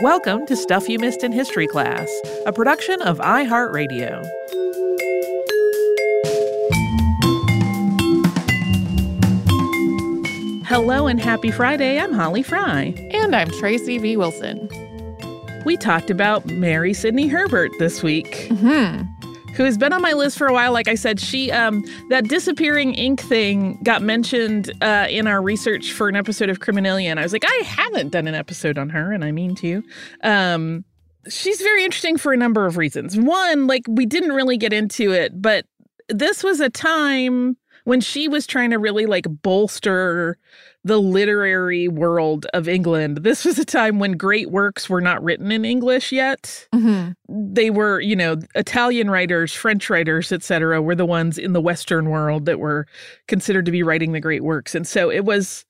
Welcome to Stuff You Missed in History Class, a production of iHeartRadio. Hello and happy Friday. I'm Holly Fry. And I'm Tracy V. Wilson. We talked about Mary Sidney Herbert this week. Hmm. Who has been on my list for a while? Like I said, she um that disappearing ink thing got mentioned uh, in our research for an episode of Criminalia, and I was like, I haven't done an episode on her, and I mean to. Um, she's very interesting for a number of reasons. One, like we didn't really get into it, but this was a time when she was trying to really like bolster the literary world of England. This was a time when great works were not written in English yet. Mm-hmm. They were, you know, Italian writers, French writers, etc., were the ones in the Western world that were considered to be writing the great works. And so it was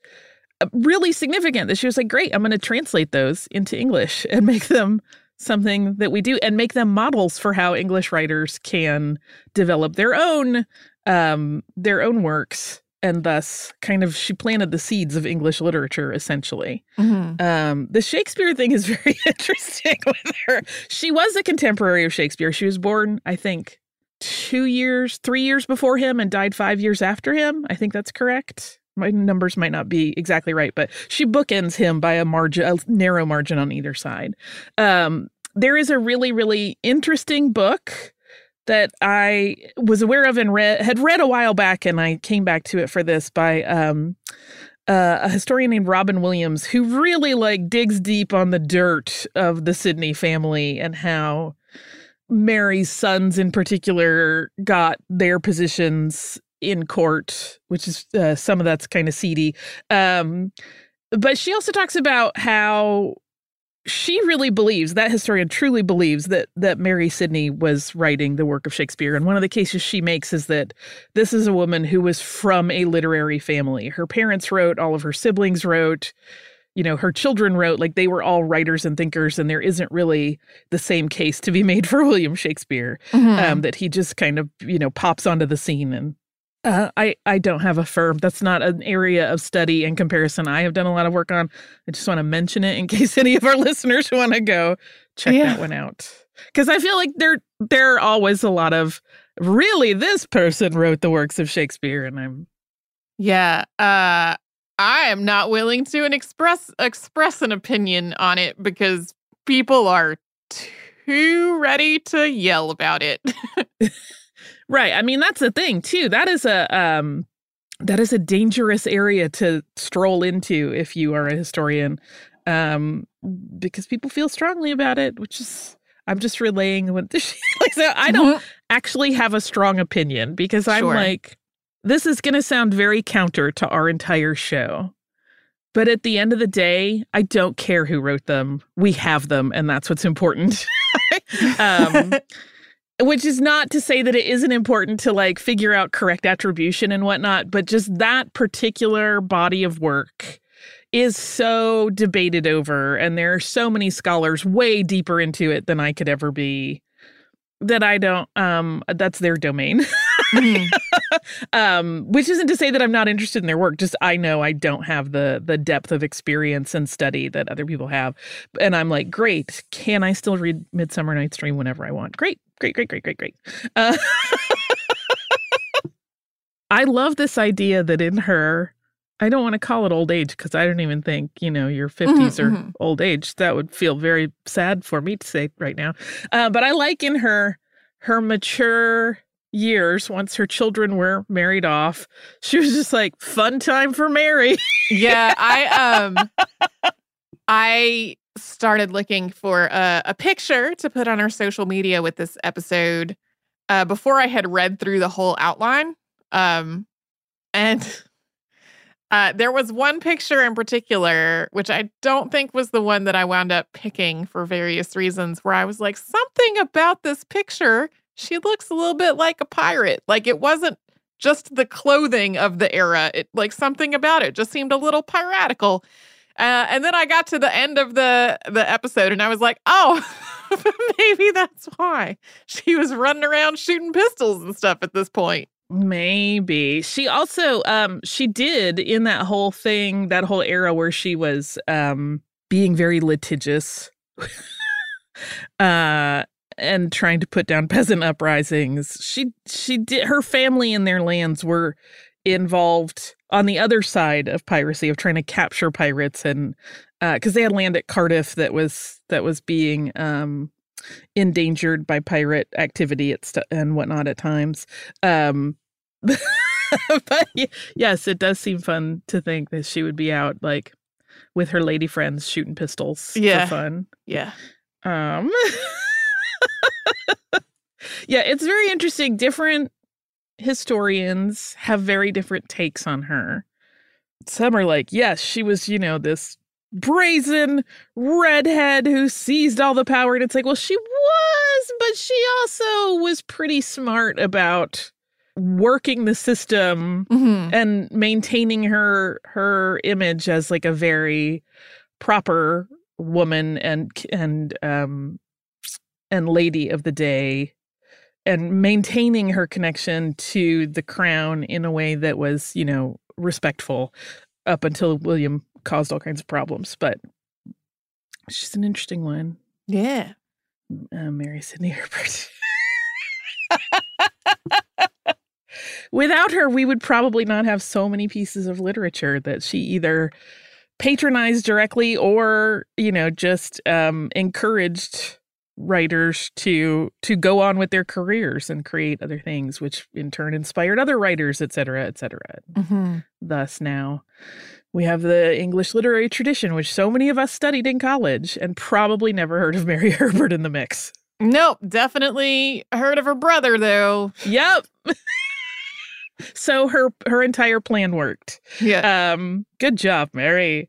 uh, really significant that she was like, great, I'm going to translate those into English and make them something that we do and make them models for how English writers can develop their own um their own works and thus kind of she planted the seeds of English literature essentially. Mm-hmm. Um, the Shakespeare thing is very interesting with her. She was a contemporary of Shakespeare. She was born, I think, two years, three years before him and died five years after him. I think that's correct. My numbers might not be exactly right, but she bookends him by a margin, a narrow margin on either side. Um, there is a really, really interesting book that I was aware of and read had read a while back, and I came back to it for this by um, uh, a historian named Robin Williams, who really like digs deep on the dirt of the Sidney family and how Mary's sons, in particular, got their positions in court, which is uh, some of that's kind of seedy. Um, but she also talks about how she really believes that historian truly believes that that Mary Sidney was writing the work of Shakespeare and one of the cases she makes is that this is a woman who was from a literary family her parents wrote all of her siblings wrote you know her children wrote like they were all writers and thinkers and there isn't really the same case to be made for William Shakespeare Mhm. um, that he just kind of you know pops onto the scene and uh, I I don't have a firm. That's not an area of study and comparison I have done a lot of work on. I just want to mention it in case any of our listeners want to go check Yeah. that one out. Because I feel like there there are always a lot of really this person wrote the works of Shakespeare, and I'm Yeah. Uh I am not willing to an express express an opinion on it because people are too ready to yell about it. Right. I mean, that's the thing too. That is a um that is a dangerous area to stroll into if you are a historian. Um because people feel strongly about it, which is I'm just relaying what the like so I don't mm-hmm. actually have a strong opinion because I'm sure. like this is going to sound very counter to our entire show. But at the end of the day, I don't care who wrote them. We have them, and that's what's important. um, which is not to say that it isn't important to like figure out correct attribution and whatnot, but just that particular body of work is so debated over, and there are so many scholars way deeper into it than I could ever be that I don't um that's their domain. mm-hmm. um which isn't to say that I'm not interested in their work just I know I don't have the the depth of experience and study that other people have and I'm like great can I still read Midsummer Night's Dream whenever I want great great great great great great uh, I love this idea that in her I don't want to call it old age because I don't even think, you know, your 50s mm-hmm, or mm-hmm. old age. That would feel very sad for me to say right now. Uh, but I like in her her mature years once her children were married off she was just like fun time for mary yeah i um i started looking for a, a, picture to put on our social media with this episode uh, before i had read through the whole outline um and uh, there was one picture in particular, which I don't think was the one that I wound up picking for various reasons, where I was like, something about this picture, she looks a little bit like a pirate. Like it wasn't just the clothing of the era, it like something about it just seemed a little piratical. Uh, and then I got to the end of the the episode, and I was like, "Oh, maybe that's why she was running around shooting pistols and stuff at this point." Maybe. She also um she did in that whole thing, that whole era where she was um being very litigious. uh and trying to put down peasant uprisings. She she did her family and their lands were involved on the other side of piracy of trying to capture pirates and because uh, they had land at Cardiff that was that was being um endangered by pirate activity at st- and whatnot at times. Um, but yes, it does seem fun to think that she would be out like with her lady friends shooting pistols yeah. for fun. Yeah. Um. yeah, it's very interesting. Different historians have very different takes on her. Some are like, yes, she was, you know, this brazen redhead who seized all the power. And it's like, well, she was, but she also was pretty smart about working the system mm-hmm. and maintaining her her image as like a very proper woman and and um and lady of the day and maintaining her connection to the crown in a way that was you know respectful up until William caused all kinds of problems. But she's an interesting one. Yeah. Uh, Mary Sidney Herbert. Without her, we would probably not have so many pieces of literature that she either patronized directly or, you know, just um, encouraged writers to to go on with their careers and create other things which in turn inspired other writers et cetera et cetera. Mm-hmm. thus now we have the english literary tradition which so many of us studied in college and probably never heard of mary herbert in the mix. Nope definitely heard of her brother though. Yep so her her entire plan worked. Yeah. Um good job mary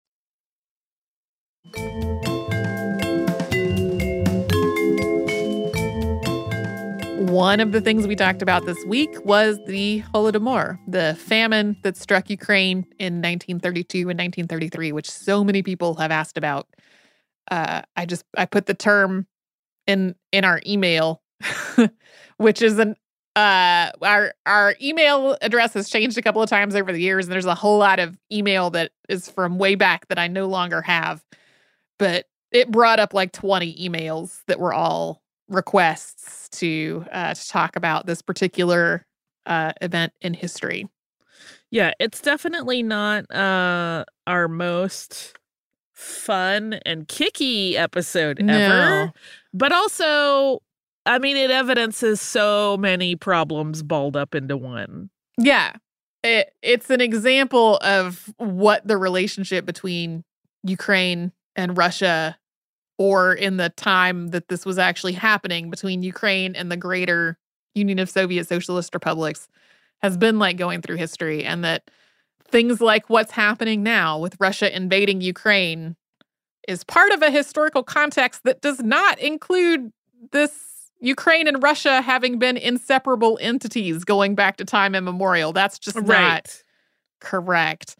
One of the things we talked about this week was the Holodomor, the famine that struck Ukraine in 1932 and 1933, which so many people have asked about. Uh, I just I put the term in in our email, which is an uh our our email address has changed a couple of times over the years, and there's a whole lot of email that is from way back that I no longer have. But it brought up like 20 emails that were all requests to uh, to talk about this particular uh, event in history. Yeah, it's definitely not uh, our most fun and kicky episode ever. But also, I mean, it evidences so many problems balled up into one. Yeah, it, it's an example of what the relationship between Ukraine and Russia, or in the time that this was actually happening between Ukraine and the greater Union of Soviet Socialist Republics, has been like going through history, and that things like what's happening now with Russia invading Ukraine is part of a historical context that does not include this Ukraine and Russia having been inseparable entities going back to time immemorial. That's just not correct.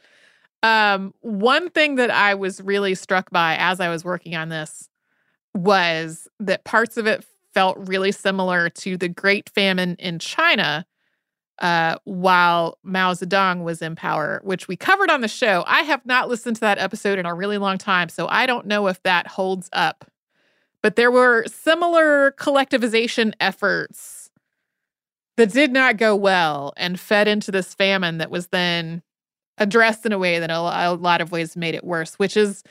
Um, one thing that I was really struck by as I was working on this was that parts of it felt really similar to the Great Famine in China uh, while Mao Zedong was in power, which we covered on the show. I have not listened to that episode in a really long time, so I don't know if that holds up. But there were similar collectivization efforts that did not go well and fed into this famine that was then addressed in a way that a lot of ways made it worse, which is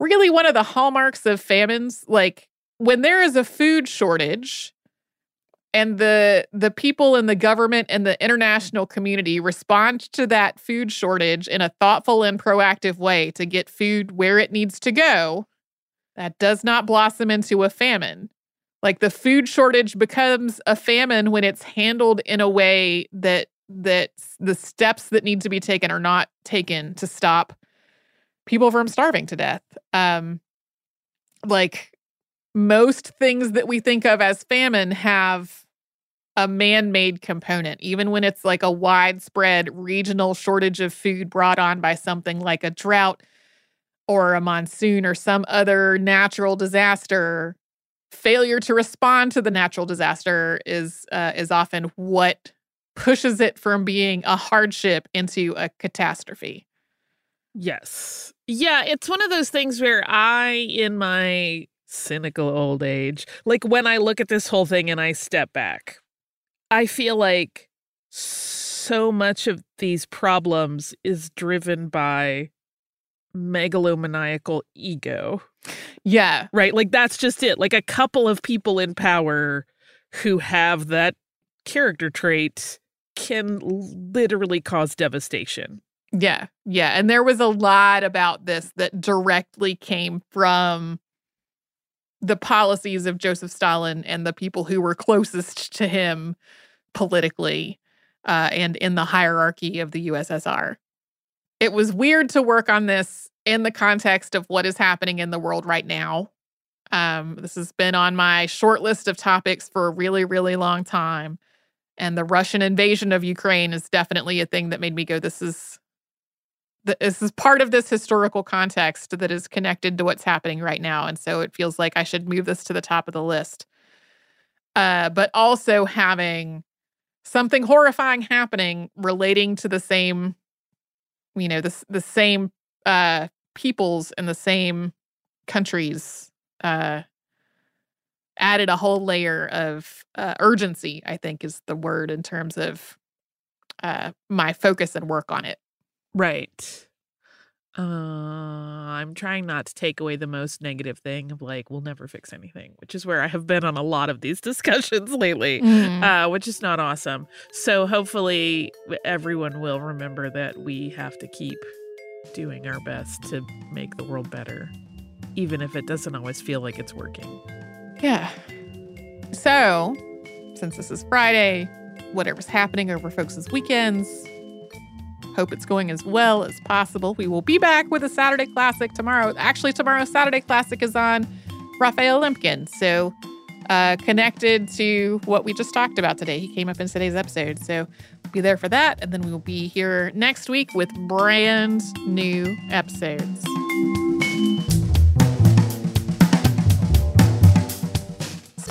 really one of the hallmarks of famines. Like when there is a food shortage, and the the people in the government and the international community respond to that food shortage in a thoughtful and proactive way to get food where it needs to go that does not blossom into a famine like the food shortage becomes a famine when it's handled in a way that that the steps that need to be taken are not taken to stop people from starving to death um like most things that we think of as famine have a man made component, even when it's like a widespread regional shortage of food brought on by something like a drought or a monsoon or some other natural disaster. Failure to respond to the natural disaster is uh, is often what pushes it from being a hardship into a catastrophe. Yes. Yeah, it's one of those things where I, in my cynical old age, like when I look at this whole thing and I step back, I feel like so much of these problems is driven by megalomaniacal ego. Yeah. Right? Like that's just it. Like a couple of people in power who have that character trait can literally cause devastation. Yeah. Yeah. And there was a lot about this that directly came from the policies of Joseph Stalin and the people who were closest to him politically uh, and in the hierarchy of the USSR. It was weird to work on this in the context of what is happening in the world right now. Um, this has been on my short list of topics for a really, really long time. And the Russian invasion of Ukraine is definitely a thing that made me go, this is this is part of this historical context that is connected to what's happening right now. And so it feels like I should move this to the top of the list. Uh, but also having something horrifying happening relating to the same you know the, the same uh peoples and the same countries uh added a whole layer of uh, urgency i think is the word in terms of uh my focus and work on it right uh, I'm trying not to take away the most negative thing of like, we'll never fix anything, which is where I have been on a lot of these discussions lately, mm. uh, which is not awesome. So hopefully, everyone will remember that we have to keep doing our best to make the world better, even if it doesn't always feel like it's working. Yeah. So, since this is Friday, whatever's happening over folks' weekends, Hope it's going as well as possible. We will be back with a Saturday Classic tomorrow. Actually, tomorrow's Saturday Classic is on Raphael Lemkin. So, uh, connected to what we just talked about today. He came up in today's episode. So, be there for that. And then we will be here next week with brand new episodes.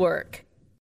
work.